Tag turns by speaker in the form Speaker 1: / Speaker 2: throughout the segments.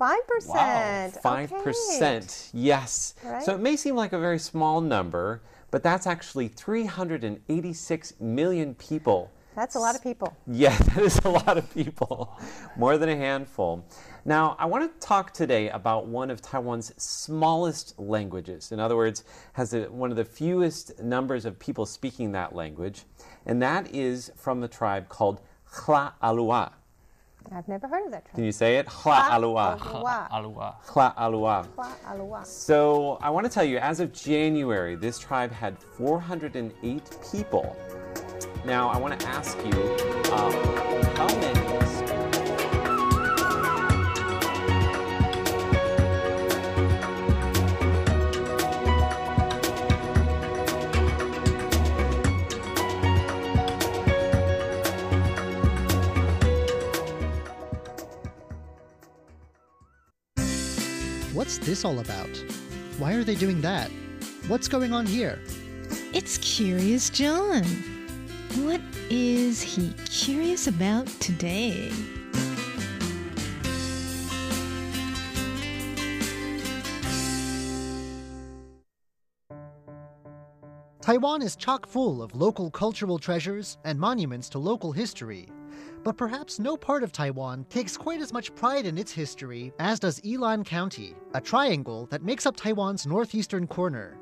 Speaker 1: 5%.
Speaker 2: Wow, 5%. Yes.
Speaker 1: Right.
Speaker 2: So it may seem like a very small number, but that's actually 386 million people.
Speaker 1: That's a lot of people.
Speaker 2: Yeah, that is a lot of people, more than a handful. Now, I want to talk today about one of Taiwan's smallest languages. In other words, has a, one of the fewest numbers of people speaking that language, and that is from the tribe called Hla Alua.
Speaker 1: I've never heard of that
Speaker 2: Can you say it? Hla Alua.
Speaker 1: Alua.
Speaker 3: Alua.
Speaker 2: Hla Alua.
Speaker 1: Hua Alua.
Speaker 2: So I want to tell you, as of January, this tribe had 408 people. Now I want to ask you, um, how many?
Speaker 4: This all about? Why are they doing that? What's going on here?
Speaker 5: It's Curious John. What is he curious about today?
Speaker 4: Taiwan is chock full of local cultural treasures and monuments to local history. But perhaps no part of Taiwan takes quite as much pride in its history as does Yilan County, a triangle that makes up Taiwan's northeastern corner.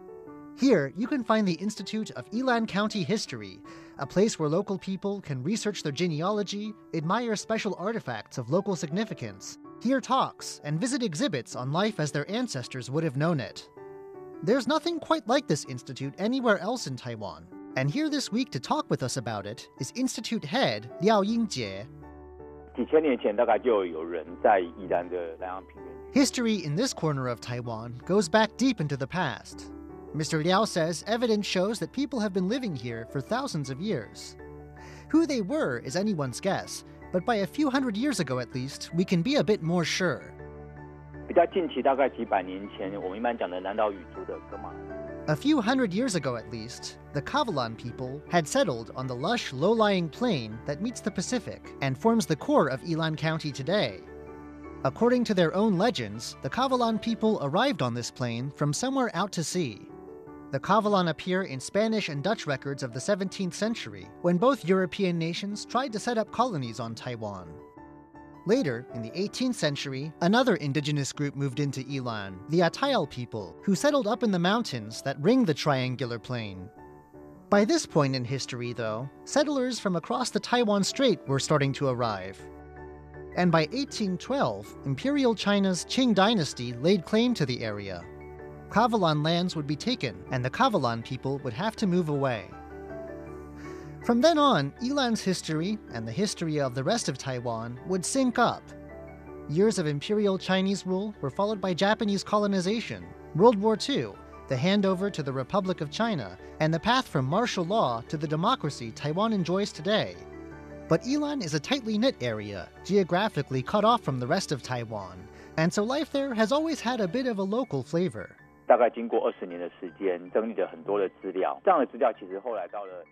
Speaker 4: Here, you can find the Institute of Yilan County History, a place where local people can research their genealogy, admire special artifacts of local significance, hear talks, and visit exhibits on life as their ancestors would have known it. There's nothing quite like this institute anywhere else in Taiwan. And here this week to talk with us about it is Institute head Liao Yingjie.
Speaker 6: 几千年前，大概就有人在宜兰的南洋平原
Speaker 4: History in this corner of Taiwan goes back deep into the past. Mr. Liao says evidence shows that people have been living here for thousands of years. Who they were is anyone's guess, but by a few hundred years ago at least, we can be a bit more sure.
Speaker 6: 比较近期，大概几百年前，我们一般讲的南岛语族的格马兰。
Speaker 4: A few hundred years ago at least, the Kavalan people had settled on the lush, low lying plain that meets the Pacific and forms the core of Yilan County today. According to their own legends, the Kavalan people arrived on this plain from somewhere out to sea. The Kavalan appear in Spanish and Dutch records of the 17th century, when both European nations tried to set up colonies on Taiwan. Later, in the 18th century, another indigenous group moved into Ilan, the Atayal people, who settled up in the mountains that ring the triangular plain. By this point in history, though, settlers from across the Taiwan Strait were starting to arrive. And by 1812, Imperial China's Qing dynasty laid claim to the area. Kavalan lands would be taken, and the Kavalan people would have to move away. From then on, Yilan's history and the history of the rest of Taiwan would sync up. Years of imperial Chinese rule were followed by Japanese colonization, World War II, the handover to the Republic of China, and the path from martial law to the democracy Taiwan enjoys today. But Yilan is a tightly knit area, geographically cut off from the rest of Taiwan, and so life there has always had a bit of a local flavor.
Speaker 6: 大概经过二十年的时间，整理了很多的资料。这样的资料其实后来到了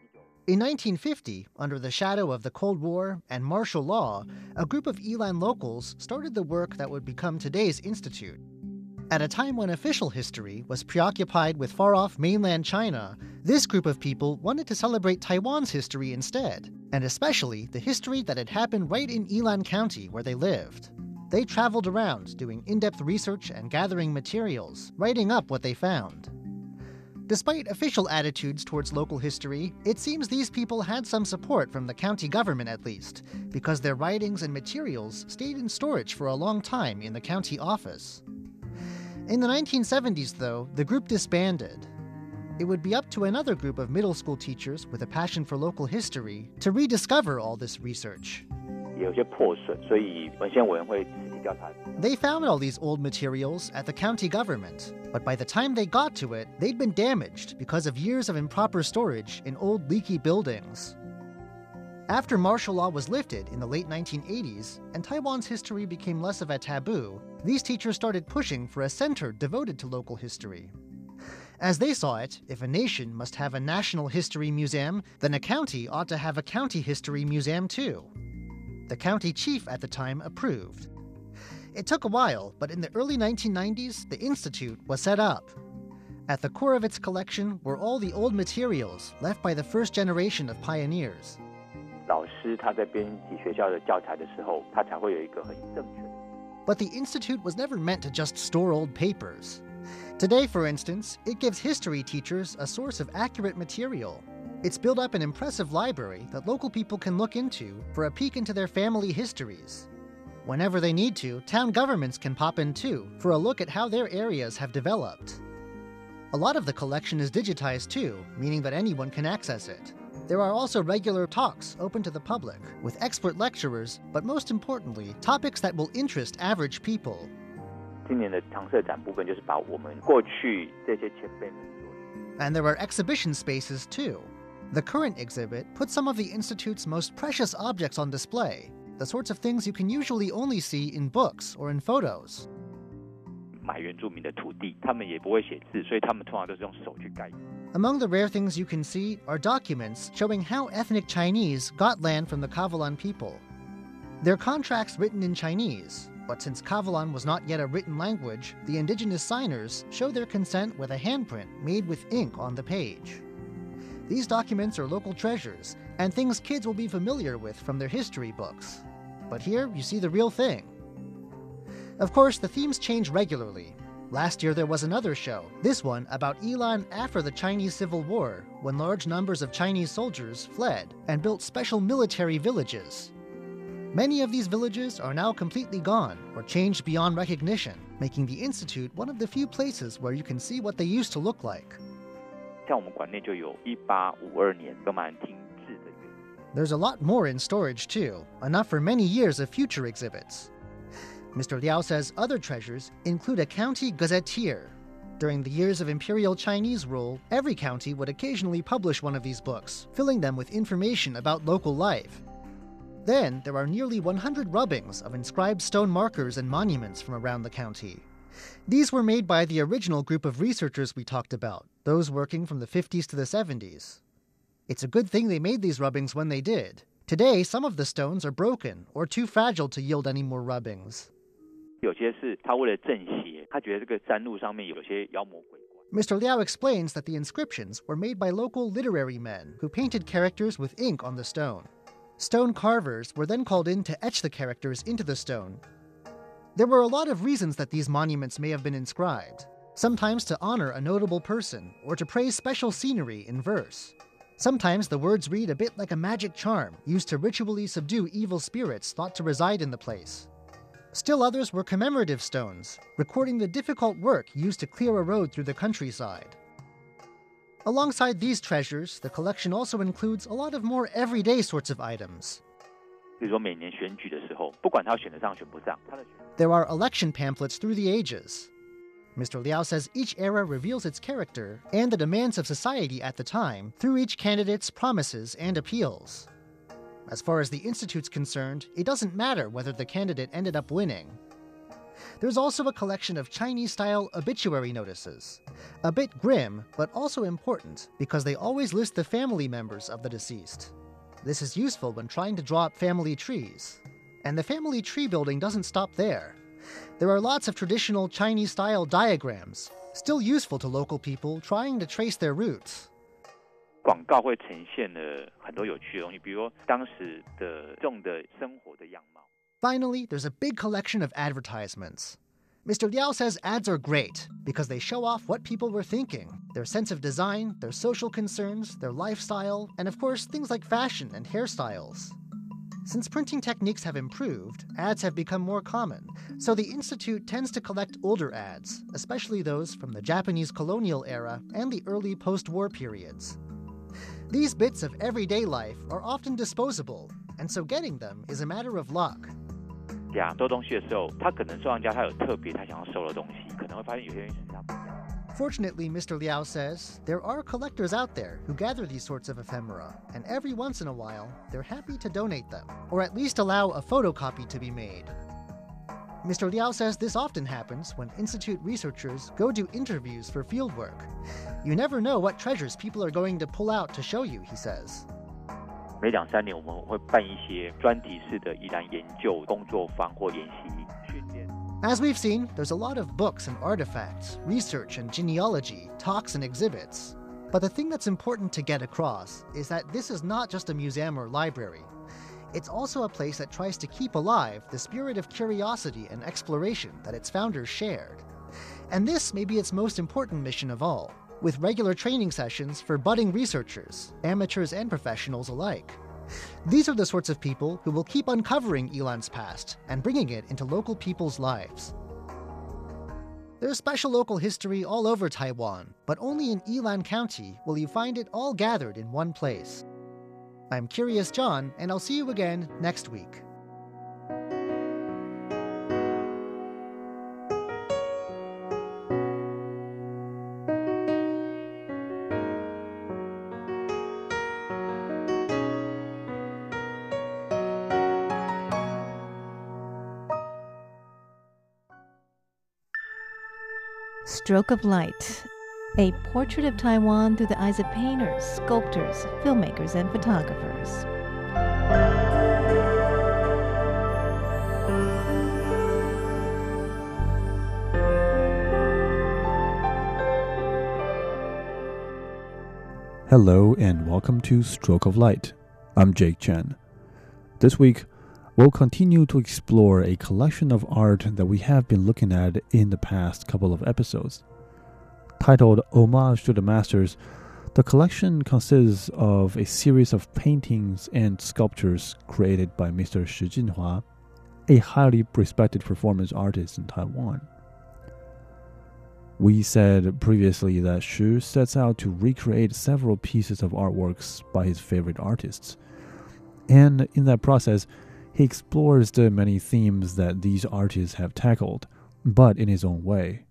Speaker 4: in 1950, under the shadow of the Cold War and martial law, a group of Yilan locals started the work that would become today's institute. At a time when official history was preoccupied with far off mainland China, this group of people wanted to celebrate Taiwan's history instead, and especially the history that had happened right in Yilan County where they lived. They traveled around doing in depth research and gathering materials, writing up what they found. Despite official attitudes towards local history, it seems these people had some support from the county government at least, because their writings and materials stayed in storage for a long time in the county office. In the 1970s, though, the group disbanded. It would be up to another group of middle school teachers with a passion for local history to rediscover all this research.
Speaker 6: 也有些破损，所以文献委员会实地调查。
Speaker 4: They found all these old materials at the county government, but by the time they got to it, they'd been damaged because of years of improper storage in old leaky buildings. After martial law was lifted in the late 1980s and Taiwan's history became less of a taboo, these teachers started pushing for a center devoted to local history. As they saw it, if a nation must have a national history museum, then a county ought to have a county history museum too. The county chief at the time approved. It took a while, but in the early 1990s, the Institute was set up. At the core of its collection were all the old materials left by the first generation of pioneers.
Speaker 6: 老师他在编辑学校的教材的时候，他才会有一个很正确的。
Speaker 4: But the Institute was never meant to just store old papers. Today, for instance, it gives history teachers a source of accurate material. It's built up an impressive library that local people can look into for a peek into their family histories. Whenever they need to, town governments can pop in too for a look at how their areas have developed. A lot of the collection is digitized too, meaning that anyone can access it. There are also regular talks open to the public with expert lecturers, but most importantly, topics that will interest average people.
Speaker 6: 今年的常设展部分就是把我们过去这些前辈们所
Speaker 4: And there are exhibition spaces too. The current exhibit puts some of the Institute's most precious objects on display, the sorts of things you can usually only see in books or in photos.
Speaker 6: 买原住民的土地，他们也不会写字，所以他们通常都是用手去盖。
Speaker 4: Among the rare things you can see are documents showing how ethnic Chinese got land from the Kavalan people. They're contracts written in Chinese, but since Kavalan was not yet a written language, the indigenous signers show their consent with a handprint made with ink on the page. These documents are local treasures and things kids will be familiar with from their history books. But here you see the real thing. Of course, the themes change regularly. Last year there was another show, this one about Ilan after the Chinese Civil War, when large numbers of Chinese soldiers fled and built special military villages. Many of these villages are now completely gone or changed beyond recognition, making the Institute one of the few places where you can see what they used to look like.
Speaker 6: 像我们馆内就有一八五二年格马兰厅制的乐谱
Speaker 4: There's a lot more in storage, too, enough for many years of future exhibits. Mr. Liao says other treasures include a county gazetteer. During the years of imperial Chinese rule, every county would occasionally publish one of these books, filling them with information about local life. Then, there are nearly 100 rubbings of inscribed stone markers and monuments from around the county. These were made by the original group of researchers we talked about, those working from the 50s to the 70s. It's a good thing they made these rubbings when they did. Today, some of the stones are broken or too fragile to yield any more rubbings. Mr. Liao explains that the inscriptions were made by local literary men who painted characters with ink on the stone. Stone carvers were then called in to etch the characters into the stone. There were a lot of reasons that these monuments may have been inscribed sometimes to honor a notable person or to praise special scenery in verse. Sometimes the words read a bit like a magic charm used to ritually subdue evil spirits thought to reside in the place. Still others were commemorative stones, recording the difficult work used to clear a road through the countryside. Alongside these treasures, the collection also includes a lot of more everyday sorts of items. There are election pamphlets through the ages, Mr. Liao says each era reveals its character and the demands of society at the time through each candidate's promises and appeals. As far as the Institute's concerned, it doesn't matter whether the candidate ended up winning. There's also a collection of Chinese style obituary notices. A bit grim, but also important because they always list the family members of the deceased. This is useful when trying to draw up family trees. And the family tree building doesn't stop there. There are lots of traditional Chinese style diagrams, still useful to local people trying to trace their roots.
Speaker 6: 广告会呈现了很多有趣的东西，比如说当时的众的生活的样貌。
Speaker 4: Finally, there's a big collection of advertisements. Mr. Liao says ads are great because they show off what people were thinking their sense of design, their social concerns, their lifestyle, and of course, things like fashion and hairstyles. Since printing techniques have improved, ads have become more common, so the Institute tends to collect older ads, especially those from the Japanese colonial era and the early post war periods. These bits of everyday life are often disposable, and so getting them is a matter of luck.
Speaker 6: 讲收东西的时候，他可能收藏家他有特别他想要收的东西，可能会发现有些东西是他不要。
Speaker 4: Fortunately, Mr. Liao says, there are collectors out there who gather these sorts of ephemera, and every once in a while, they're happy to donate them, or at least allow a photocopy to be made. Mr. Liao says this often happens when Institute researchers go do interviews for fieldwork. You never know what treasures people are going to pull out to show you, he says.
Speaker 6: 每两三年我们会办一些专题式的宜兰研究工作坊或研习训练。
Speaker 4: as we've seen, there's a lot of books and artifacts, research and genealogy, talks and exhibits. But the thing that's important to get across is that this is not just a museum or library. It's also a place that tries to keep alive the spirit of curiosity and exploration that its founders shared. And this may be its most important mission of all, with regular training sessions for budding researchers, amateurs and professionals alike. These are the sorts of people who will keep uncovering Yilan's past and bringing it into local people's lives. There's special local history all over Taiwan, but only in Yilan County will you find it all gathered in one place. I'm Curious John, and I'll see you again next week.
Speaker 5: Stroke of Light, a portrait of Taiwan through the eyes of painters, sculptors, filmmakers, and photographers.
Speaker 3: Hello and welcome to Stroke of Light. I'm Jake Chen. This week, we'll continue to explore a collection of art that we have been looking at in the past couple of episodes. Titled Homage to the Masters, the collection consists of a series of paintings and sculptures created by Mr. Shi Jinhua, a highly respected performance artist in Taiwan. We said previously that Shi sets out to recreate several pieces of artworks by his favorite artists. And in that process, he explores the many themes that these artists have tackled, but in his own way.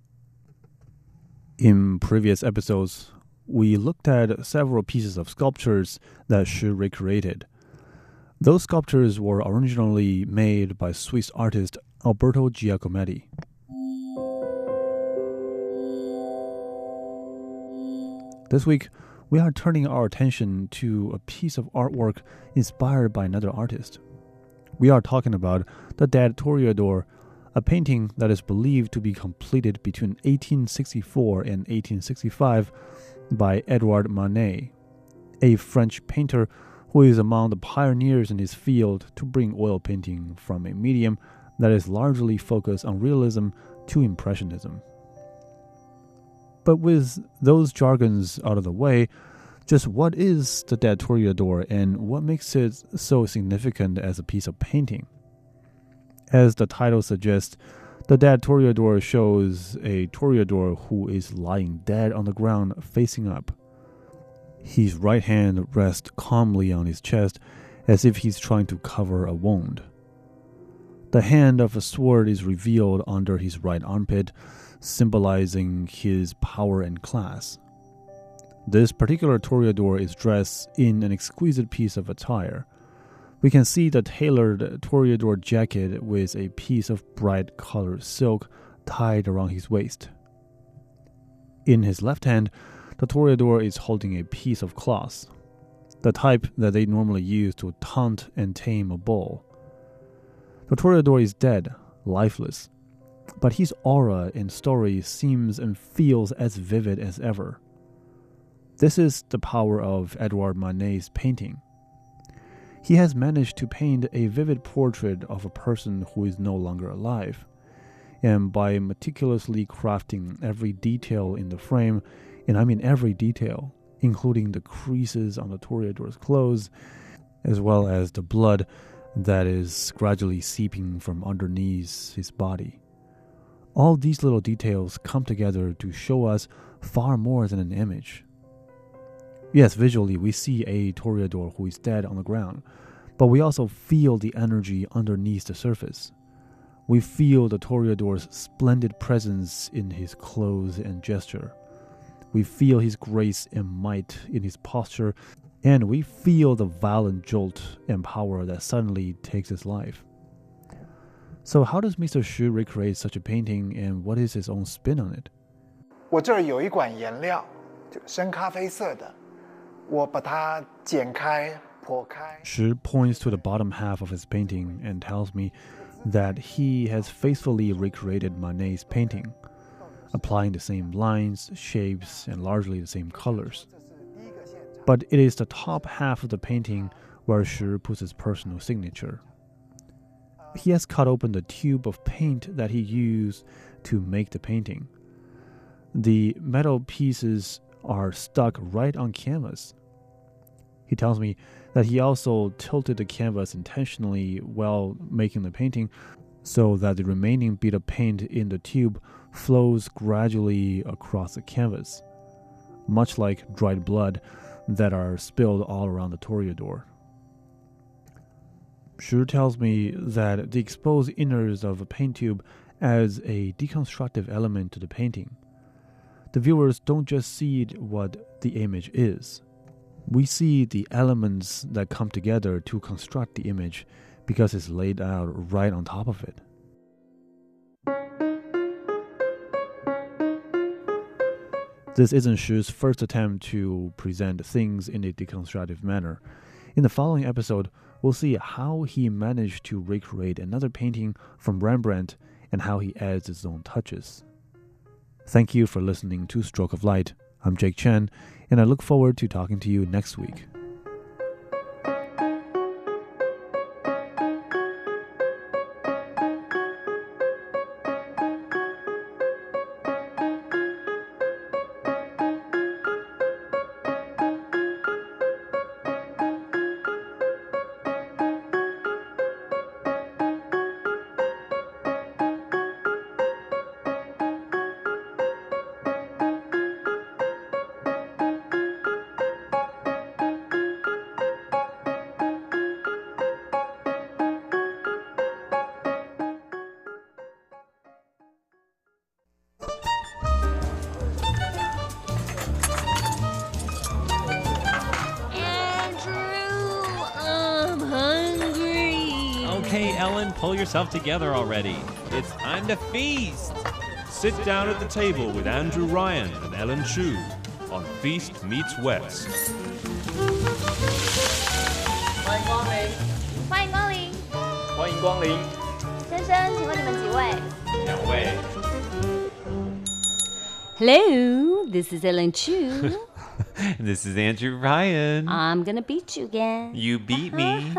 Speaker 3: In previous episodes, we looked at several pieces of sculptures that Shi recreated. Those sculptures were originally made by Swiss artist Alberto Giacometti. This week, we are turning our attention to a piece of artwork inspired by another artist. We are talking about the Dead Toreador, a painting that is believed to be completed between 1864 and 1865 by Edouard Manet, a French painter who is among the pioneers in his field to bring oil painting from a medium that is largely focused on realism to impressionism. But with those jargons out of the way, just what is the Dead Toreador and what makes it so significant as a piece of painting? As the title suggests, the Dead Toreador shows a Toreador who is lying dead on the ground facing up. His right hand rests calmly on his chest as if he's trying to cover a wound. The hand of a sword is revealed under his right armpit, symbolizing his power and class. This particular toreador is dressed in an exquisite piece of attire. We can see the tailored toreador jacket with a piece of bright colored silk tied around his waist. In his left hand, the toreador is holding a piece of cloth, the type that they normally use to taunt and tame a bull. The toreador is dead, lifeless, but his aura and story seems and feels as vivid as ever. This is the power of Edouard Manet's painting. He has managed to paint a vivid portrait of a person who is no longer alive, and by meticulously crafting every detail in the frame, and I mean every detail, including the creases on the toreador's clothes, as well as the blood that is gradually seeping from underneath his body. All these little details come together to show us far more than an image. Yes, visually, we see a toreador who is dead on the ground, but we also feel the energy underneath the surface. We feel the toreador's splendid presence in his clothes and gesture. We feel his grace and might in his posture, and we feel the violent jolt and power that suddenly takes his life. So, how does Mr. Shi recreate such a painting, and what is his own spin on it?
Speaker 7: 我这儿有一管颜料，就深咖啡色的。
Speaker 3: Shi points to the bottom half of his painting and tells me that he has faithfully recreated Manet's painting, applying the same lines, shapes, and largely the same colors. But it is the top half of the painting where Shi puts his personal signature. He has cut open the tube of paint that he used to make the painting. The metal pieces are stuck right on canvas. He tells me that he also tilted the canvas intentionally while making the painting so that the remaining bit of paint in the tube flows gradually across the canvas, much like dried blood that are spilled all around the toreador. Shi tells me that the exposed innards of a paint tube adds a deconstructive element to the painting. The viewers don't just see what the image is. We see the elements that come together to construct the image because it's laid out right on top of it. This isn't Shi's first attempt to present things in a deconstructive manner. In the following episode, we'll see how he managed to recreate another painting from Rembrandt and how he adds his own touches. Thank you for listening to Stroke of Light. I'm Jake Chen, and I look forward to talking to you next week.
Speaker 8: Okay, Ellen, pull yourself together already. It's time to feast.
Speaker 9: Sit down at the table with Andrew Ryan and Ellen Chu on Feast Meets West.
Speaker 10: 欢迎光临，
Speaker 11: 欢迎光临，
Speaker 10: 欢迎光临。
Speaker 11: 先生，请问你们几位
Speaker 8: 两位。
Speaker 11: ？Hello, this is Ellen Chu.
Speaker 2: This is Andrew Ryan.
Speaker 11: I'm gonna beat you again.
Speaker 2: you beat me.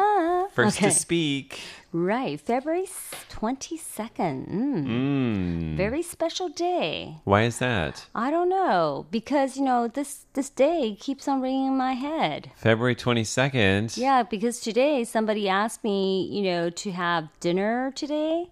Speaker 2: First
Speaker 11: okay.
Speaker 2: to speak.
Speaker 11: Right, February twenty second. Mm.
Speaker 2: Mm.
Speaker 11: Very special day.
Speaker 2: Why is that?
Speaker 11: I don't know because you know this this day keeps on ringing in my head.
Speaker 2: February 22nd.
Speaker 11: Yeah, because today somebody asked me, you know, to have dinner today,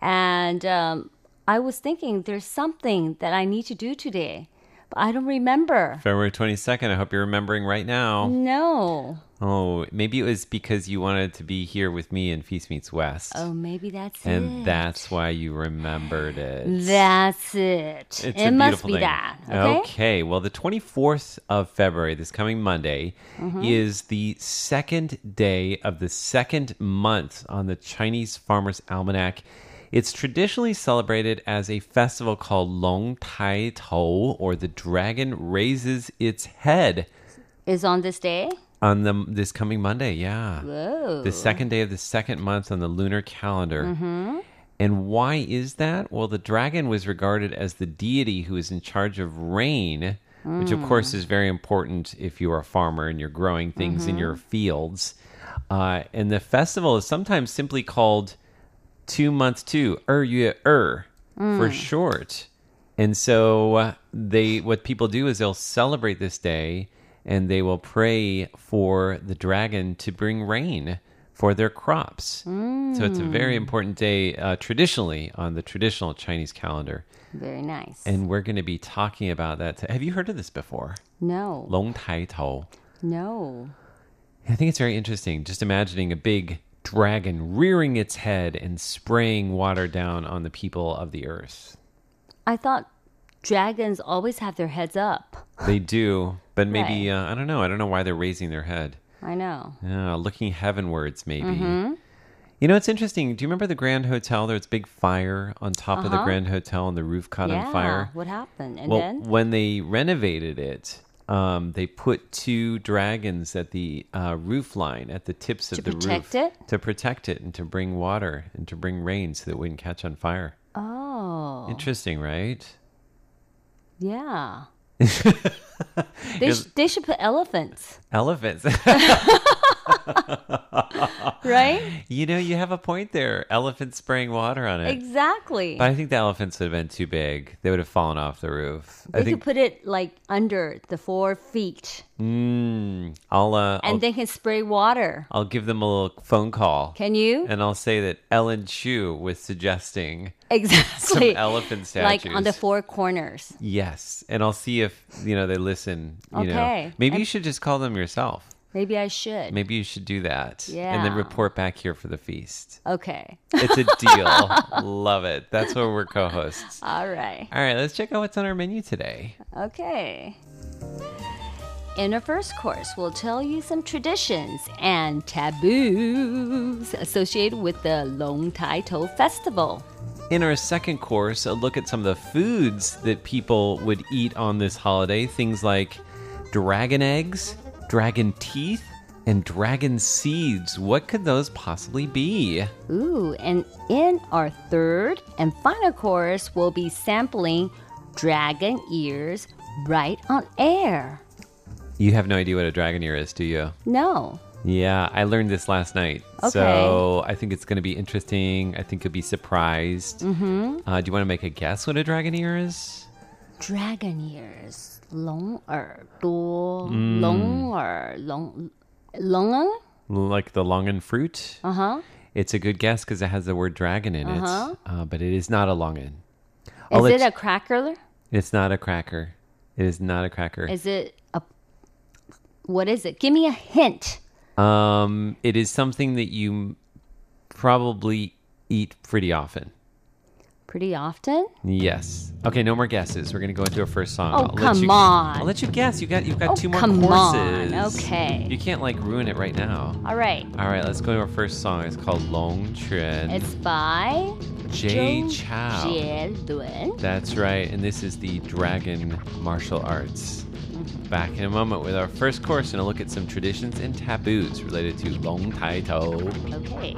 Speaker 11: and um, I was thinking there's something that I need to do today, but I don't remember.
Speaker 2: February 22nd. I hope you're remembering right now.
Speaker 11: No.
Speaker 2: Oh, maybe it was because you wanted to be here with me in Feast Meets West.
Speaker 11: Oh, maybe that's
Speaker 2: and
Speaker 11: it.
Speaker 2: And that's why you remembered it.
Speaker 11: That's it.
Speaker 2: It's
Speaker 11: it must be
Speaker 2: thing.
Speaker 11: that. Okay.
Speaker 2: Okay. Well, the 24th of February, this coming Monday,
Speaker 11: Mm-hmm.
Speaker 2: is the second day of the second month on the Chinese Farmer's Almanac. It's traditionally celebrated as a festival called Long Tai Tou, or the dragon raises its head,
Speaker 11: Is on this day.
Speaker 2: on the this coming Monday. Yeah,
Speaker 11: Whoa.
Speaker 2: the second day of the second month on the lunar calendar.
Speaker 11: Mm-hmm.
Speaker 2: And why is that? Well, the dragon was regarded as the deity who is in charge of rain, which of course is very important if you are a farmer and you're growing things in your fields. Uh, and the festival is sometimes simply called Two months too, Er Yue Er, for short. And so uh, they, what people do is they'll celebrate this day and they will pray for the dragon to bring rain for their crops. So it's a very important day uh, traditionally on the traditional Chinese calendar.
Speaker 11: Very nice.
Speaker 2: And we're going to be talking about that. Have you heard of this before?
Speaker 11: no.
Speaker 2: Long Tai Tou.
Speaker 11: No.
Speaker 2: I think it's very interesting. Just imagining a big dragon rearing its head and spraying water down on the people of the earth.
Speaker 11: I thought dragons always have their heads up.
Speaker 2: They do, but maybe,
Speaker 11: Right.
Speaker 2: uh, I don't know. I don't know why they're raising their head.
Speaker 11: I know.
Speaker 2: Yeah, looking heavenwards, maybe.
Speaker 11: Mm-hmm.
Speaker 2: You know, it's interesting. Do you remember the Grand Hotel? There was a big fire on top of the
Speaker 11: Uh-huh.
Speaker 2: Grand Hotel and the roof caught
Speaker 11: yeah.
Speaker 2: on fire.
Speaker 11: What happened? And
Speaker 2: well,
Speaker 11: then?
Speaker 2: when they renovated it, um, they put two dragons at the uh, roof line, at the tips of
Speaker 11: To
Speaker 2: the
Speaker 11: protect
Speaker 2: roof,
Speaker 11: it?
Speaker 2: to protect it and to bring water and to bring rain so that it wouldn't catch on fire.
Speaker 11: Oh.
Speaker 2: Interesting, right?
Speaker 11: Yeah. they, sh- they should put elephants,
Speaker 2: Elephants.
Speaker 11: right?
Speaker 2: you know, you have a point there. Elephants spraying water on it.
Speaker 11: Exactly.
Speaker 2: But I think the elephants would have been too big. They would have fallen off the roof.
Speaker 11: they
Speaker 2: I think.
Speaker 11: could put it like under the four feet,
Speaker 2: Mm, I'll. Uh,
Speaker 11: and
Speaker 2: I'll,
Speaker 11: they can spray water.
Speaker 2: I'll give them a little phone call.
Speaker 11: Can you?
Speaker 2: And I'll say that Ellen Chu was suggesting
Speaker 11: Exactly.
Speaker 2: some elephant statues, like
Speaker 11: on the four corners.
Speaker 2: Yes, and I'll see if you know they listen. You know,
Speaker 11: Okay.
Speaker 2: maybe
Speaker 11: And-
Speaker 2: you should just call them yourself.
Speaker 11: Maybe I should.
Speaker 2: Maybe you should do that.
Speaker 11: Yeah.
Speaker 2: And then report back here for the feast.
Speaker 11: Okay.
Speaker 2: It's a deal. Love it. That's why we're co-hosts.
Speaker 11: All right.
Speaker 2: All right, let's check out what's on our menu today.
Speaker 11: Okay. In our first course, we'll tell you some traditions and taboos associated with the Long Tai Tou Festival.
Speaker 2: In our second course, a look at some of the foods that people would eat on this holiday. Things like dragon eggs, dragon teeth, and dragon seeds. What could those possibly be?
Speaker 11: Ooh, and in our third and final course, we'll be sampling dragon ears right on air.
Speaker 2: You have no idea what a dragon ear is, do you?
Speaker 11: No.
Speaker 2: Yeah, I learned this last night.
Speaker 11: Okay.
Speaker 2: So I think it's going to be interesting. I think you'll be surprised.
Speaker 11: Mm-hmm.
Speaker 2: Uh, do you want to make a guess what a dragon ear is?
Speaker 11: Dragon ears, 龙耳朵,
Speaker 2: Mm.
Speaker 11: 龙耳,龙,龙?
Speaker 2: Like the longan fruit?
Speaker 11: Uh-huh.
Speaker 2: It's a good guess because it has the word dragon in
Speaker 11: Uh-huh.
Speaker 2: it. Uh, but it is not a longan.
Speaker 11: Is
Speaker 2: let
Speaker 11: it
Speaker 2: you-
Speaker 11: a cracker?
Speaker 2: It's not a cracker. It is not a cracker.
Speaker 11: Is it a What is it? Give me a hint.
Speaker 2: Um, it is something that you probably eat pretty often.
Speaker 11: Pretty often?
Speaker 2: Yes. Okay, no more guesses. We're gonna go into our first song.
Speaker 11: Oh, come
Speaker 2: you,
Speaker 11: on.
Speaker 2: I'll let you guess. You got you've got
Speaker 11: Oh,
Speaker 2: two more
Speaker 11: come
Speaker 2: courses.
Speaker 11: on. Okay.
Speaker 2: You can't like ruin it right now.
Speaker 11: All right.
Speaker 2: All right, let's go to our first song. It's called Long Chuan.
Speaker 11: It's by
Speaker 2: Jay Chou.
Speaker 11: Jielun.
Speaker 2: That's right, and this is the Dragon Martial Arts. Back in a moment with our first course and a look at some traditions and taboos related to Long Tai Tou.
Speaker 11: Okay.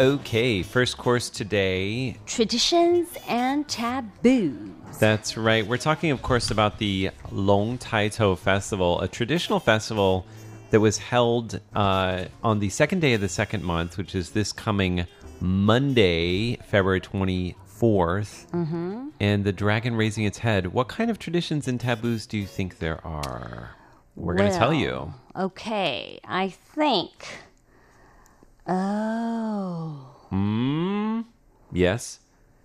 Speaker 2: Okay, first course today.
Speaker 11: Traditions and taboos.
Speaker 2: That's right. We're talking, of course, about the Long Tai Tou Festival, a traditional festival that was held uh, on the second day of the second month, which is this coming Monday, February 24th.
Speaker 11: Mm-hmm.
Speaker 2: And the dragon raising its head. What kind of traditions and taboos do you think there are? We're going to tell you.
Speaker 11: Okay, I think. Oh.
Speaker 2: Hmm? Yes.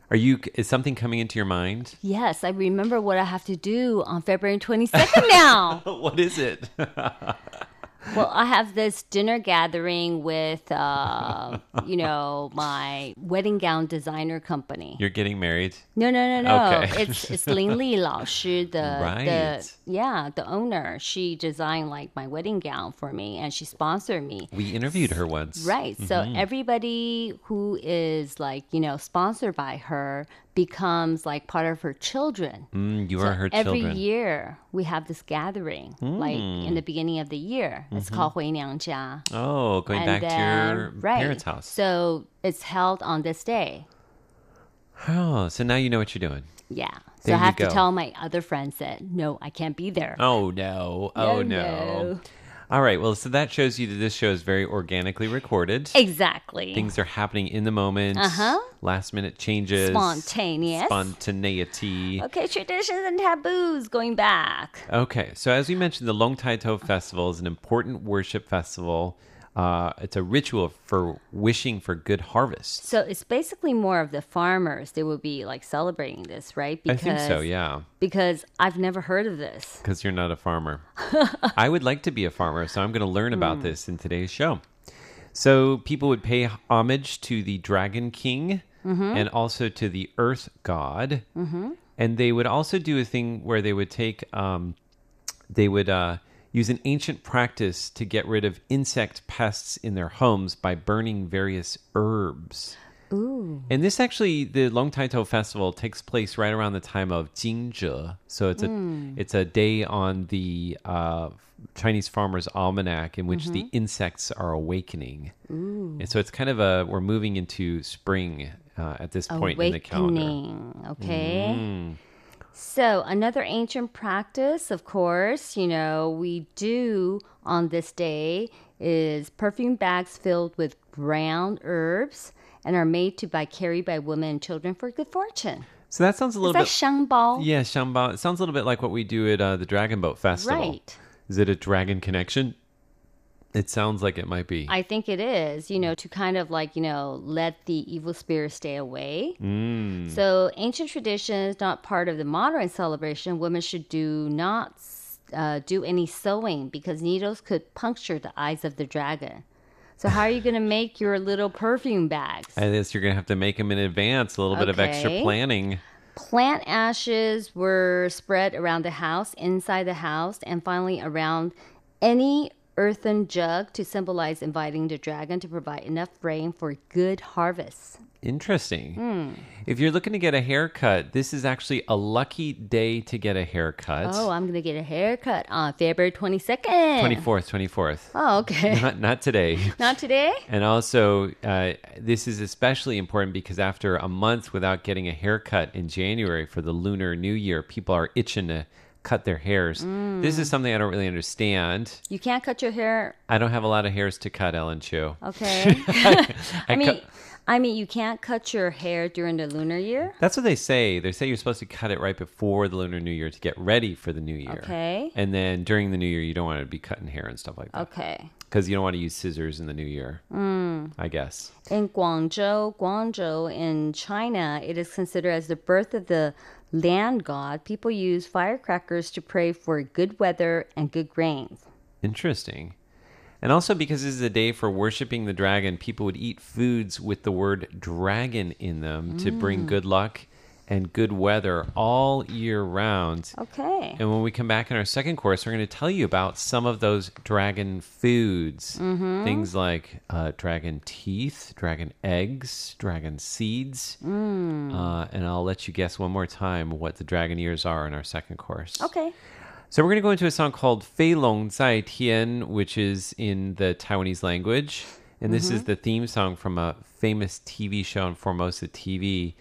Speaker 2: Are you, is something coming into your mind?
Speaker 11: Yes, I remember what I have to do on February 22nd now.
Speaker 2: what is it?
Speaker 11: well, I have this dinner gathering with, uh, you know, my wedding gown designer company.
Speaker 2: You're getting married?
Speaker 11: No, no, no, no.
Speaker 2: Okay.
Speaker 11: It's it's Lin Li 老师, the
Speaker 2: Right.
Speaker 11: the yeah, the owner. She designed like my wedding gown for me, and she sponsored me.
Speaker 2: We interviewed her once.
Speaker 11: Right. So
Speaker 2: Mhm.
Speaker 11: everybody who is like, you know, sponsored by her becomes like part of her children.
Speaker 2: Mm, you
Speaker 11: so
Speaker 2: are her
Speaker 11: every
Speaker 2: children.
Speaker 11: Every year we have this gathering, mm. like in
Speaker 2: mm.
Speaker 11: the beginning of the year. It's
Speaker 2: mm-hmm.
Speaker 11: called Hui Niang Jia.
Speaker 2: Oh, going
Speaker 11: and
Speaker 2: back then, to your
Speaker 11: right,
Speaker 2: parents' house.
Speaker 11: So it's held on this day.
Speaker 2: Oh, so now you know what you're doing.
Speaker 11: Yeah. so
Speaker 2: there
Speaker 11: I have to tell my other friends that no, I can't be there.
Speaker 2: Oh no. Oh
Speaker 11: no.
Speaker 2: no.
Speaker 11: no.
Speaker 2: All right. Well, so that shows you that this show is very organically recorded.
Speaker 11: Exactly.
Speaker 2: Things are happening in the moment.
Speaker 11: Uh-huh.
Speaker 2: Last minute changes.
Speaker 11: Spontaneous.
Speaker 2: Spontaneity.
Speaker 11: Okay, traditions and taboos going back.
Speaker 2: Okay, so as we mentioned, the Long Tai Tou Festival is an important worship festival. Uh, it's a ritual for wishing for good harvest.
Speaker 11: So it's basically more of the farmers. They will be like celebrating this, right?
Speaker 2: I think so, yeah.
Speaker 11: Because I've never heard of this.
Speaker 2: Because you're not a farmer. I would like to be a farmer, so I'm going to learn about
Speaker 11: Hmm.
Speaker 2: this in today's show. So people would pay homage to the Dragon King
Speaker 11: Mhm.
Speaker 2: and also to the Earth God.
Speaker 11: Mhm.
Speaker 2: And they would also do a thing where they would take, um, they would uh, use an ancient practice to get rid of insect pests in their homes by burning various herbs.
Speaker 11: Ooh.
Speaker 2: And this actually, the Long Tai Tou Festival takes place right around the time of Jingzhe. So it's a
Speaker 11: Mm.
Speaker 2: it's a day on the uh, Chinese Farmer's Almanac in which the
Speaker 11: Mhm.
Speaker 2: insects are awakening.
Speaker 11: Ooh.
Speaker 2: And so it's kind of a we're moving into spring uh, at this point in the calendar.
Speaker 11: Awakening, okay.
Speaker 2: Mm.
Speaker 11: So, another ancient practice, of course, you know, we do on this day is perfume bags filled with ground herbs and are made to by carried by women and children for good fortune.
Speaker 2: So that sounds a
Speaker 11: Is
Speaker 2: little
Speaker 11: that
Speaker 2: bit.
Speaker 11: 香包?
Speaker 2: Yeah, Xiangbao. It sounds a little bit like what we do at uh, the Dragon Boat Festival.
Speaker 11: Right.
Speaker 2: Is it a dragon connection? It sounds like it might be.
Speaker 11: I think it is, you know, to kind of like, you know, let the evil spirit stay away.
Speaker 2: Mm.
Speaker 11: So, ancient traditions, not part of the modern celebration, women should do not uh, do any sewing because needles could puncture the eyes of the dragon. So, how are you going to make your little perfume bags?
Speaker 2: I guess you're gonna have to make them in advance. A little bit of extra planning.
Speaker 11: Plant ashes were spread around the house, inside the house, and finally around any earthen jug to symbolize inviting the dragon to provide enough rain for good harvests.
Speaker 2: Interesting.
Speaker 11: Hmm.
Speaker 2: If you're looking to get a haircut, this is actually a lucky day to get a haircut.
Speaker 11: Oh, I'm going to get a haircut on February 22nd.
Speaker 2: 24th, 24th.
Speaker 11: Oh, okay.
Speaker 2: Not, not today.
Speaker 11: Not today?
Speaker 2: And also, uh, this is especially important because after a month without getting a haircut in January for the Lunar New Year, people are itching to cut their hairs. This is
Speaker 11: Mm.
Speaker 2: something I don't really understand.
Speaker 11: You can't cut your hair.
Speaker 2: I don't have a lot of hairs to cut, Ellen Chu.
Speaker 11: Okay.
Speaker 2: I
Speaker 11: I mean,
Speaker 2: cut-
Speaker 11: I mean, you can't cut your hair during the lunar year.
Speaker 2: That's what they say. They say you're supposed to cut it right before the Lunar New Year to get ready for the New Year.
Speaker 11: Okay.
Speaker 2: And then during the New Year, you don't want to be cutting hair and stuff like that.
Speaker 11: Okay.
Speaker 2: Because you don't want to use scissors in the New Year,
Speaker 11: Mm.
Speaker 2: I guess.
Speaker 11: In Guangzhou, Guangzhou in China, it is considered as the birth of the land god. People use firecrackers to pray for good weather and good rains.
Speaker 2: Interesting. And also because this is a day for worshiping the dragon, people would eat foods with the word dragon in them to bring
Speaker 11: Mm.
Speaker 2: good luck and good weather all year round.
Speaker 11: Okay.
Speaker 2: And when we come back in our second course, we're going to tell you about some of those dragon foods.
Speaker 11: Mhm.
Speaker 2: Things like uh, dragon teeth, dragon eggs, dragon seeds.
Speaker 11: Mm.
Speaker 2: Uh, and I'll let you guess one more time what the dragon ears are in our second course.
Speaker 11: Okay.
Speaker 2: So we're going to go into a song called Fei Long Zai Tian, which is in the Taiwanese language. And this is the theme song from a famous TV show on Formosa TV.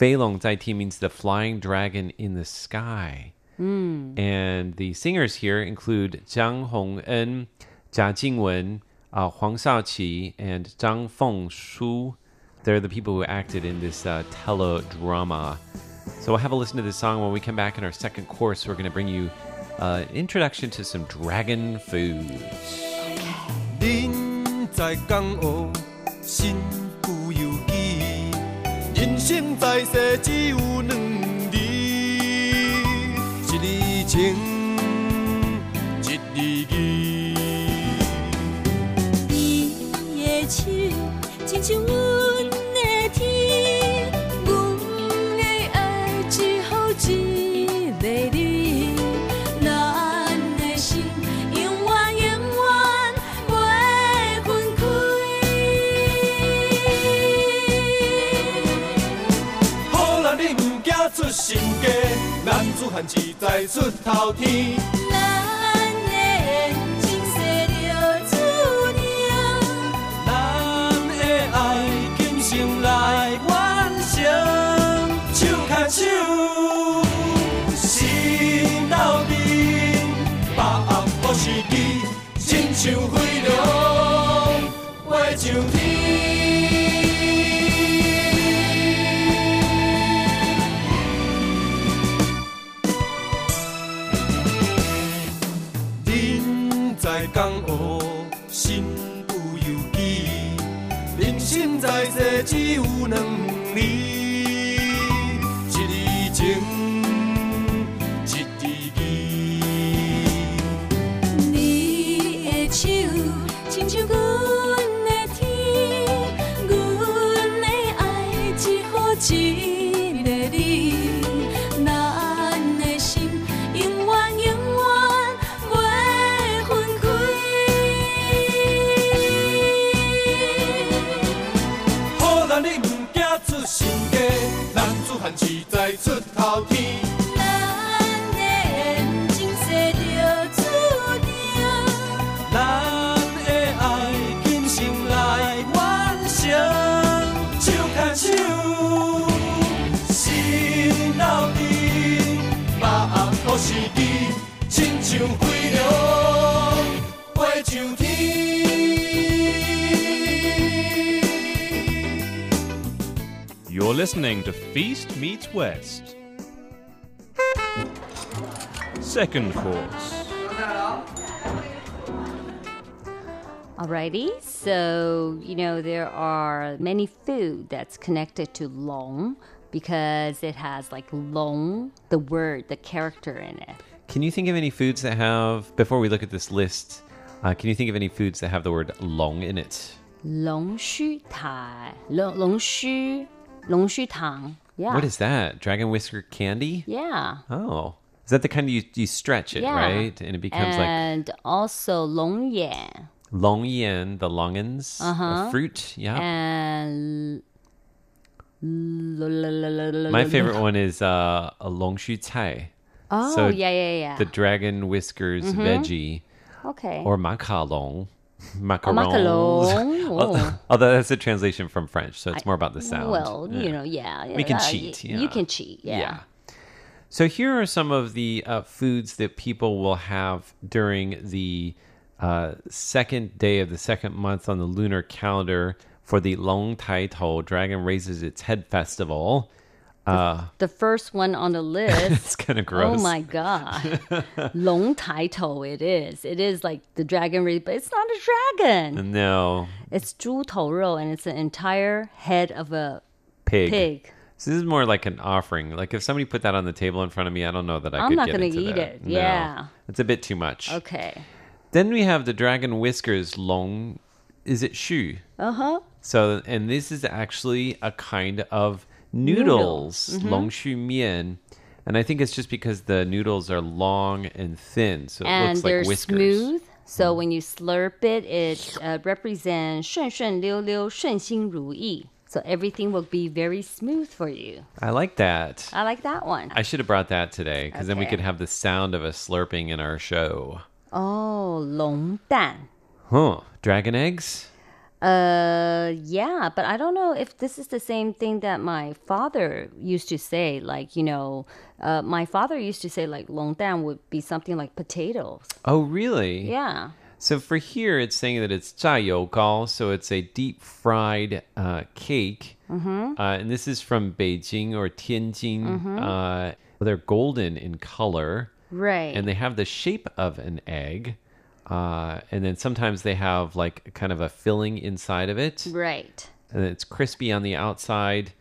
Speaker 2: Fei Long Zai Tian means the flying dragon in the sky. And the singers here include Zhang Hongen, Jia Jingwen, uh, Huang Shaoqi, and Zhang Fengshu. They're the people who acted in this uh, teledrama. So we'll have a listen to this song when we come back in our second course. We're going to bring you uh, an introduction to some dragon foods.
Speaker 12: 人在江湖，身不由己。 人生在世只有两字，一字情，一字义。
Speaker 13: 你的手，亲像阮
Speaker 12: 家，男子汉志在出头天。
Speaker 13: 咱的缘前世就注定。
Speaker 12: 咱的爱今生来完成，手牵手，心斗阵，把握好时机，亲像飞龙飞上天。只有两字，出头天。
Speaker 9: You're listening to Feast Meets West. Second course.
Speaker 11: Alrighty, so you know there are many food that's connected to long because it has like long, the word, the character in it.
Speaker 2: Can you think of any foods that have, before we look at this list, uh, can you think of any foods that have the word long in it?
Speaker 11: 龙须台，龙龙须 Long Tang. Yeah.
Speaker 2: What is that? Dragon whisker candy?
Speaker 11: Yeah.
Speaker 2: Oh. Is that the kind you you stretch it,
Speaker 11: yeah.
Speaker 2: right? And it becomes and like
Speaker 11: And also long yan.
Speaker 2: Long yan, the longans,
Speaker 11: uh-huh.
Speaker 2: fruit, yeah.
Speaker 11: And
Speaker 2: my favorite one is uh, a long shu cai.
Speaker 11: Oh,
Speaker 2: so
Speaker 11: yeah, yeah, yeah.
Speaker 2: The dragon whiskers
Speaker 11: mm -hmm.
Speaker 2: veggie.
Speaker 11: Okay.
Speaker 2: Or macarong. Macarons.
Speaker 11: macaron. Oh.
Speaker 2: Although that's a translation from French, so it's more about the sound.
Speaker 11: Well,
Speaker 2: Yeah.
Speaker 11: you know, yeah.
Speaker 2: We can cheat.
Speaker 11: y-
Speaker 2: Yeah.
Speaker 11: You can cheat. Yeah.
Speaker 2: So here are some of the uh, foods that people will have during the uh, second day of the second month on the lunar calendar for the Long Tai Tou Dragon Raises Its Head Festival. Uh,
Speaker 11: The first one on the list.
Speaker 2: It's kinda gross.
Speaker 11: Oh my god. Long title it is. It is like the dragon race, but it's not a dragon.
Speaker 2: no,
Speaker 11: It's 猪头肉 and it's an entire head of a
Speaker 2: pig.
Speaker 11: pig.
Speaker 2: So this is more like an offering. Like if somebody put that on the table in front of me, I don't know that I
Speaker 11: I'm
Speaker 2: could
Speaker 11: not
Speaker 2: get
Speaker 11: gonna
Speaker 2: into
Speaker 11: eat
Speaker 2: that.
Speaker 11: it.
Speaker 2: No.
Speaker 11: Yeah.
Speaker 2: it's a bit too much.
Speaker 11: Okay.
Speaker 2: Then we have the dragon whiskers long. Is it shu?
Speaker 11: Uh-huh.
Speaker 2: So, and this is actually a kind of
Speaker 11: Noodle.
Speaker 2: noodles,
Speaker 11: Mhm.
Speaker 2: long shu mian. And I think it's just because the noodles are long and thin, so it
Speaker 11: and
Speaker 2: looks
Speaker 11: they're
Speaker 2: like whiskers.
Speaker 11: smooth. So when you slurp it, it uh, represents 顺顺溜溜、顺心如意. So everything will be very smooth for you.
Speaker 2: I like that.
Speaker 11: I like that one.
Speaker 2: I should have brought that today because then we
Speaker 11: Okay.
Speaker 2: could have the sound of us slurping in our show.
Speaker 11: Oh, 龙蛋.
Speaker 2: Huh. Dragon eggs?
Speaker 11: Uh, yeah, but I don't know if this is the same thing that my father used to say. Like, you know, uh, my father used to say like longdan would be something like potatoes.
Speaker 2: Oh, really?
Speaker 11: Yeah.
Speaker 2: So for here, it's saying that it's chayokal, so it's a deep fried uh, cake,
Speaker 11: mm-hmm.
Speaker 2: uh, and this is from Beijing or Tianjin.
Speaker 11: Mm-hmm.
Speaker 2: Uh, they're golden in color,
Speaker 11: right?
Speaker 2: And they have the shape of an egg. Uh, and then sometimes they have like kind of a filling inside of it.
Speaker 11: Right.
Speaker 2: And it's crispy on the outside.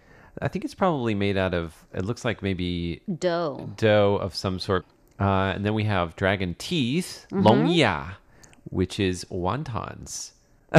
Speaker 2: I think it's probably made out of, it looks like maybe
Speaker 11: Dough.
Speaker 2: dough of some sort. Uh, and then we have dragon teeth,
Speaker 11: Mhm.
Speaker 2: 龙牙, which is wontons.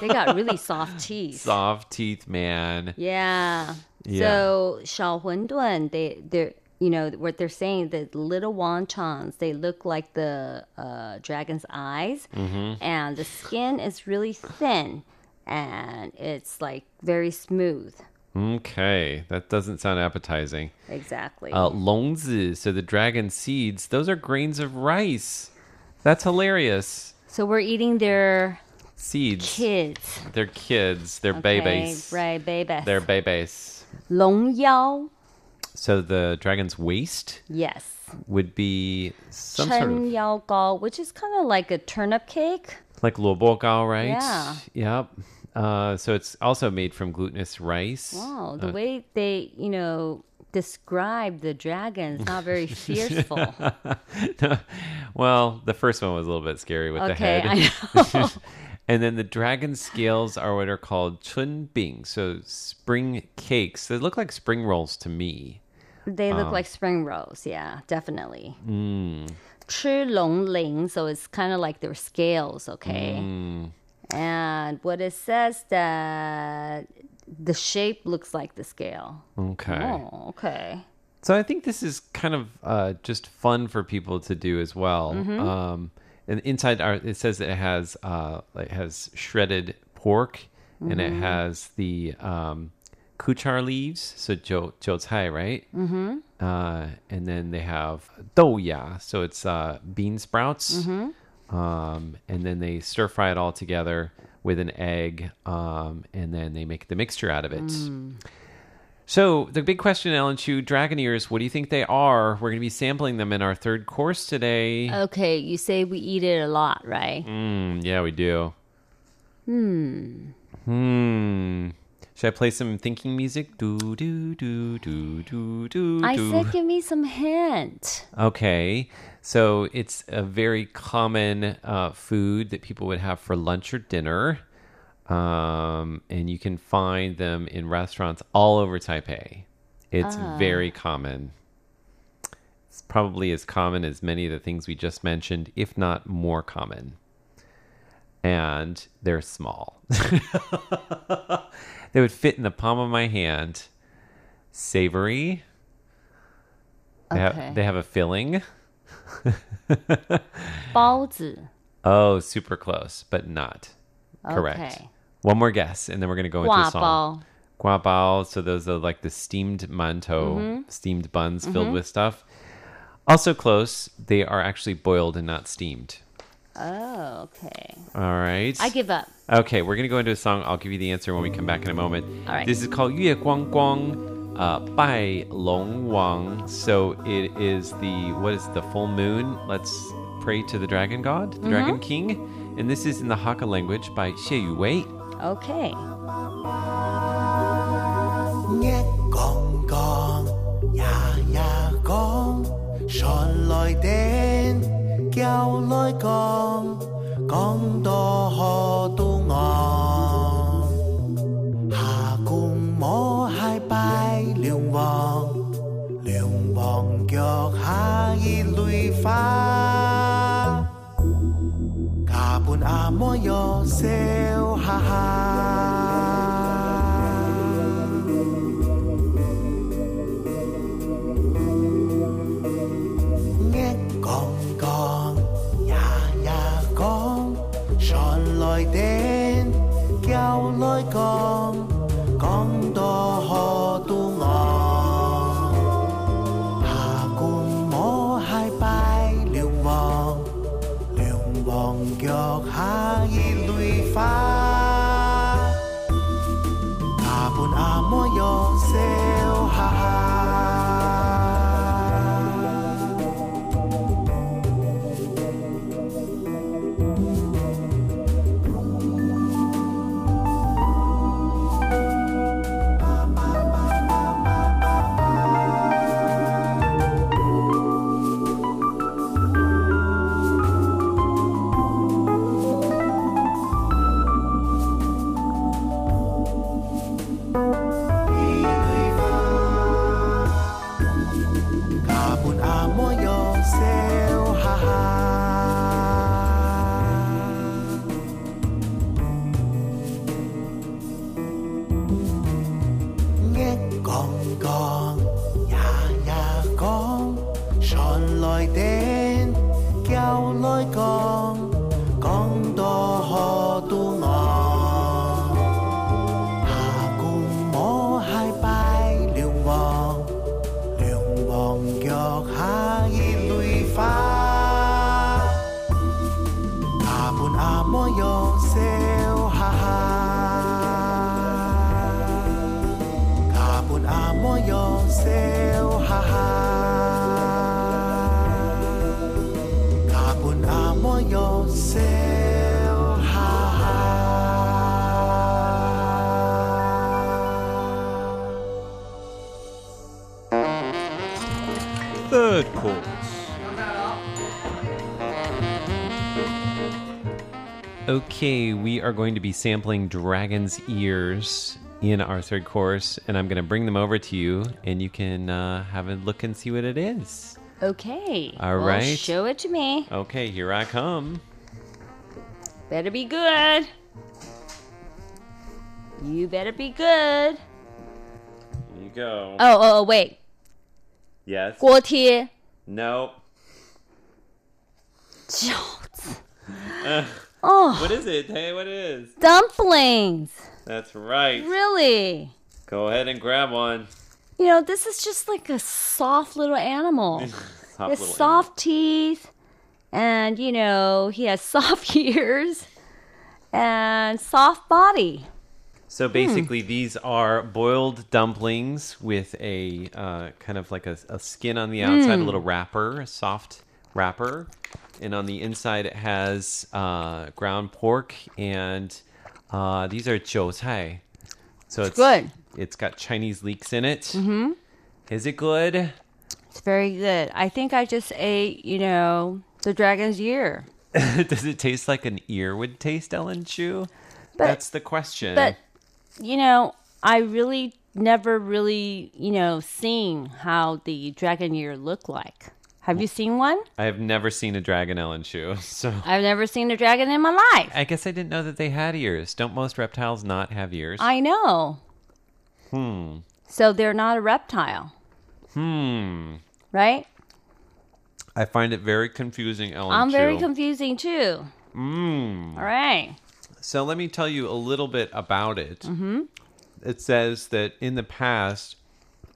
Speaker 11: They got really soft teeth.
Speaker 2: Soft teeth, man.
Speaker 11: Yeah.
Speaker 2: Yeah.
Speaker 11: So 小馄饨, they they're you know what they're saying the little wontons—they look like the uh, dragon's eyes.
Speaker 2: Mm-hmm.
Speaker 11: and the skin is really thin and it's like very smooth.
Speaker 2: Okay. That doesn't sound appetizing.
Speaker 11: Exactly.
Speaker 2: Uh, longzi so the dragon seeds those are grains of rice. That's hilarious.
Speaker 11: So we're eating their
Speaker 2: seeds.
Speaker 11: kids.
Speaker 2: Their kids. Their
Speaker 11: okay,
Speaker 2: babies.
Speaker 11: Right babies.
Speaker 2: Their babies.
Speaker 11: Long yao.
Speaker 2: So the dragon's waist.
Speaker 11: Yes.
Speaker 2: Would be some sort of
Speaker 11: yao gao, which is kind of like a turnip cake.
Speaker 2: Like luo gao, right?
Speaker 11: Yeah.
Speaker 2: Yep. Uh, so it's also made from glutinous rice.
Speaker 11: Wow, the
Speaker 2: uh,
Speaker 11: way they, you know, describe the dragon is not very fearful. no.
Speaker 2: Well, the first one was a little bit scary with
Speaker 11: okay, the
Speaker 2: head.
Speaker 11: I know.
Speaker 2: And then the dragon scales are what are called chun bing, so spring cakes. They look like spring rolls to me.
Speaker 11: They look
Speaker 2: Um,
Speaker 11: like spring rolls, yeah, definitely.
Speaker 2: Mm.
Speaker 11: 吃龙鳞, so it's kind of like their scales, okay?
Speaker 2: Mm.
Speaker 11: And what it says that the shape looks like the scale.
Speaker 2: Okay.
Speaker 11: Oh, okay.
Speaker 2: So I think this is kind of uh, just fun for people to do as well.
Speaker 11: Mhm.
Speaker 2: Um, and inside our, it says that it has uh, it has shredded pork, and it
Speaker 11: Mhm.
Speaker 2: has the um, kuchar leaves, so jiu jiu cai, right?
Speaker 11: Mhm.
Speaker 2: Uh, and then they have douya, so it's uh, bean sprouts.
Speaker 11: Mhm.
Speaker 2: Um, and then they stir fry it all together with an egg, um, and then they make the mixture out of it.
Speaker 11: Mm.
Speaker 2: So the big question, Ellen Chu, dragon ears. What do you think they are? We're going to be sampling them in our third course today.
Speaker 11: Okay, you say we eat it a lot, right?
Speaker 2: Mm, yeah, we do.
Speaker 11: Hmm.
Speaker 2: Hmm. Should I play some thinking music? Do do do do do do.
Speaker 11: I said give me some hint.
Speaker 2: Okay, so it's a very common uh, food that people would have for lunch or dinner, um, and you can find them in restaurants all over Taipei. It's
Speaker 11: Ah.
Speaker 2: very common. It's probably as common as many of the things we just mentioned, if not more common. And they're small. they would fit in the palm of my hand. Savory. They,
Speaker 11: Okay.
Speaker 2: have, they have a filling.
Speaker 11: 包子.
Speaker 2: Oh, super close, but not. Correct.
Speaker 11: Okay.
Speaker 2: One more guess, and then we're going to go into a song.
Speaker 11: Guabao.
Speaker 2: So those are like the steamed mantou,
Speaker 11: Mhm.
Speaker 2: steamed buns filled
Speaker 11: Mhm.
Speaker 2: with stuff. Also close. They are actually boiled and not steamed.
Speaker 11: Oh, okay.
Speaker 2: All right.
Speaker 11: I give up.
Speaker 2: Okay, we're going to go into a song. I'll give you the answer when we come back in a moment.
Speaker 11: All right.
Speaker 2: This is called Yue Guang Guang uh, by Long Wang. So it is the, what is the full moon? Let's pray to the dragon god, the mm-hmm.
Speaker 11: dragon
Speaker 2: king. And this is in the Hakka language by Xie Yu Wei.
Speaker 11: Okay.
Speaker 12: 一讲讲，呀呀讲，上来顶，叫来讲，讲多可都昂。下官摸系拜梁王，梁王脚下热泪花，家本阿摩又笑哈哈。
Speaker 2: Okay, we are going to be sampling Dragon's Ears in our third course, and I'm going to bring them over to you, and you can uh, have a look and see what it is.
Speaker 11: Okay.
Speaker 2: All
Speaker 11: well,
Speaker 2: right.
Speaker 11: Show it to me.
Speaker 2: Okay, here I come.
Speaker 11: Better be good. You better be good.
Speaker 2: Here you go.
Speaker 11: Oh, oh, oh wait.
Speaker 2: Yes.
Speaker 11: Guotie.
Speaker 2: No.
Speaker 11: Oh.
Speaker 2: What is it? Hey, what is?
Speaker 11: Dumplings.
Speaker 2: That's right.
Speaker 11: Really?
Speaker 2: Go ahead and grab one.
Speaker 11: You know, this is just like a soft little animal.
Speaker 2: Soft
Speaker 11: With
Speaker 2: little
Speaker 11: soft teeth, and you know, he has soft ears and soft body.
Speaker 2: So
Speaker 11: Hmm.
Speaker 2: basically, these are boiled dumplings with a uh, kind of like a, a skin on the outside, a
Speaker 11: Mm.
Speaker 2: little wrapper, a soft wrapper, and on the inside it has uh, ground pork and uh, these are 韭菜. So it's
Speaker 11: good.
Speaker 2: It's got Chinese leeks in it.
Speaker 11: Mm-hmm.
Speaker 2: Is it good?
Speaker 11: It's very good. I think I just ate, you know, the dragon's ear.
Speaker 2: Does it taste like an ear would taste, Ellen Chu?
Speaker 11: But-
Speaker 2: That's the question.
Speaker 11: But you know, I really never really, you know, seen how the dragon ear look like. Have you seen one?
Speaker 2: I have never seen a dragon Ellen Chu. so
Speaker 11: I've never seen a dragon in my life.
Speaker 2: I guess I didn't know that they had ears. Don't most reptiles not have ears?
Speaker 11: I know.
Speaker 2: Hmm.
Speaker 11: So they're not a reptile,
Speaker 2: Hmm.
Speaker 11: right?
Speaker 2: I find it very confusing, Ellen.
Speaker 11: I'm very
Speaker 2: Chu.
Speaker 11: confusing too.
Speaker 2: Mm.
Speaker 11: All right.
Speaker 2: So let me tell you a little bit about it.
Speaker 11: Mm-hmm.
Speaker 2: It says that in the past,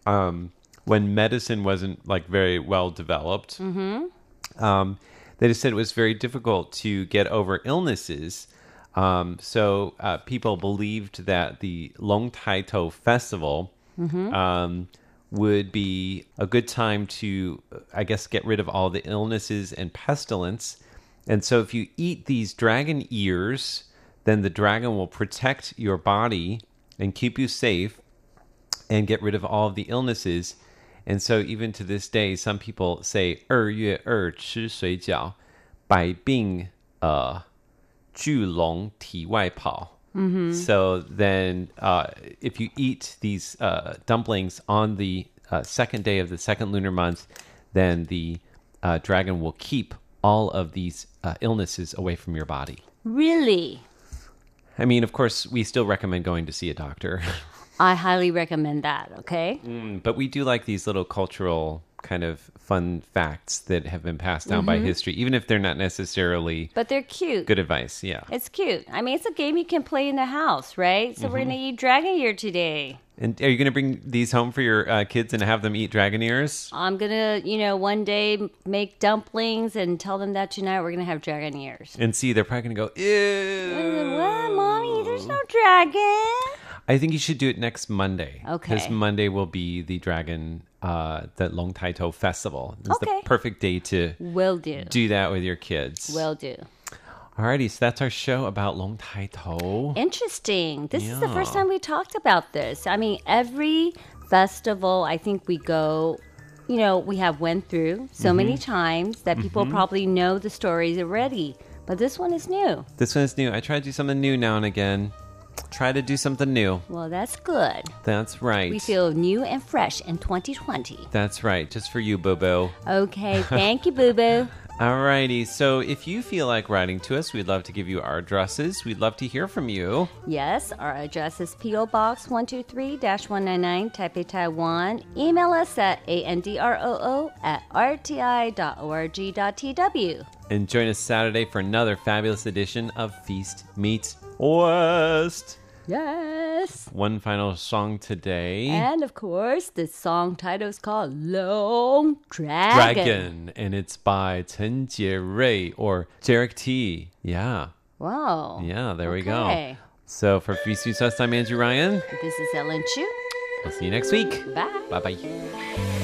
Speaker 2: um, when medicine wasn't like very well developed,
Speaker 11: Mm-hmm.
Speaker 2: um, they just said it was very difficult to get over illnesses. Um, so uh, people believed that the Long Tai Tou festival
Speaker 11: Mhm.
Speaker 2: um, would be a good time to, I guess, get rid of all the illnesses and pestilence. And so if you eat these dragon ears, then the dragon will protect your body and keep you safe and get rid of all of the illnesses. And so even to this day, some people say 二月二吃水饺，百病呃巨龙体外跑。
Speaker 11: Mhm.
Speaker 2: So then, uh, if you eat these uh, dumplings on the uh, second day of the second lunar month, then the uh, dragon will keep all of these uh, illnesses away from your body.
Speaker 11: Really?
Speaker 2: I mean, of course, we still recommend going to see a doctor,
Speaker 11: I highly recommend that, okay?
Speaker 2: Mm, but we do like these little cultural kind of fun facts that have been passed down by
Speaker 11: Mhm.
Speaker 2: history, even if they're not necessarily
Speaker 11: But they're cute.
Speaker 2: good advice. Yeah.
Speaker 11: It's cute. I mean, it's a game you can play in the house, right? So we're
Speaker 2: Mhm.
Speaker 11: going to eat dragon ear today.
Speaker 2: And are you going to bring these home for your uh, kids and have them eat dragon ears?
Speaker 11: I'm going to, you know, one day make dumplings and tell them that tonight we're going to have dragon ears.
Speaker 2: And see, they're probably going to go, ew.
Speaker 11: What, mommy? There's no dragon.
Speaker 2: I think you should do it next Monday.
Speaker 11: Okay.
Speaker 2: Because Monday will be the dragon, uh, the Long Tai Tou festival. It's
Speaker 11: Okay.
Speaker 2: the perfect day to
Speaker 11: Will do.
Speaker 2: do that with your kids.
Speaker 11: Will do.
Speaker 2: Alrighty, so that's our show about Long Tai Tou.
Speaker 11: Interesting. This is the first time we talked about this. I mean, every festival I think we go, you know, we have went through so many
Speaker 2: Mhm.
Speaker 11: times that people
Speaker 2: Mhm.
Speaker 11: probably know the stories already. But this one is new.
Speaker 2: This one is new. I try to do something new now and again. Try to do something new.
Speaker 11: Well, that's good.
Speaker 2: That's right.
Speaker 11: We feel new and fresh in 2020.
Speaker 2: That's right. Just for you, Bobo.
Speaker 11: Okay, thank you, Boo Boo.
Speaker 2: Alrighty, so if you feel like writing to us, we'd love to give you our addresses. We'd love to hear from you.
Speaker 11: Yes, our address is P.O. Box 123 199, Taipei, Taiwan. Email us at andrew at rti.org.tw.
Speaker 2: And join us Saturday for another fabulous edition of Feast Meets West.
Speaker 11: Yes.
Speaker 2: One final song today.
Speaker 11: And of course, the song title is called Long Dragon.
Speaker 2: Dragon, and it's by Chen Jierui or Jarek T. Yeah.
Speaker 11: Wow.
Speaker 2: Yeah, there we go. So for Meets West, I'm Andrew Ryan.
Speaker 11: This is Ellen Chu.
Speaker 2: We'll see you next week.
Speaker 11: Bye.
Speaker 2: Bye bye.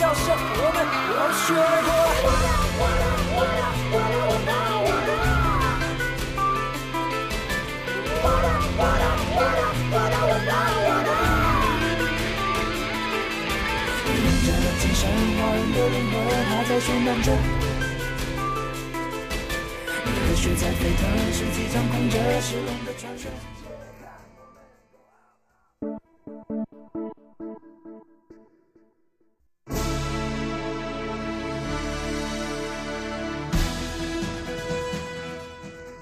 Speaker 12: 笑声我们都学过。沿着金山华人的灵魂还在宣传着。热血在沸腾，实际掌控着时空的传说。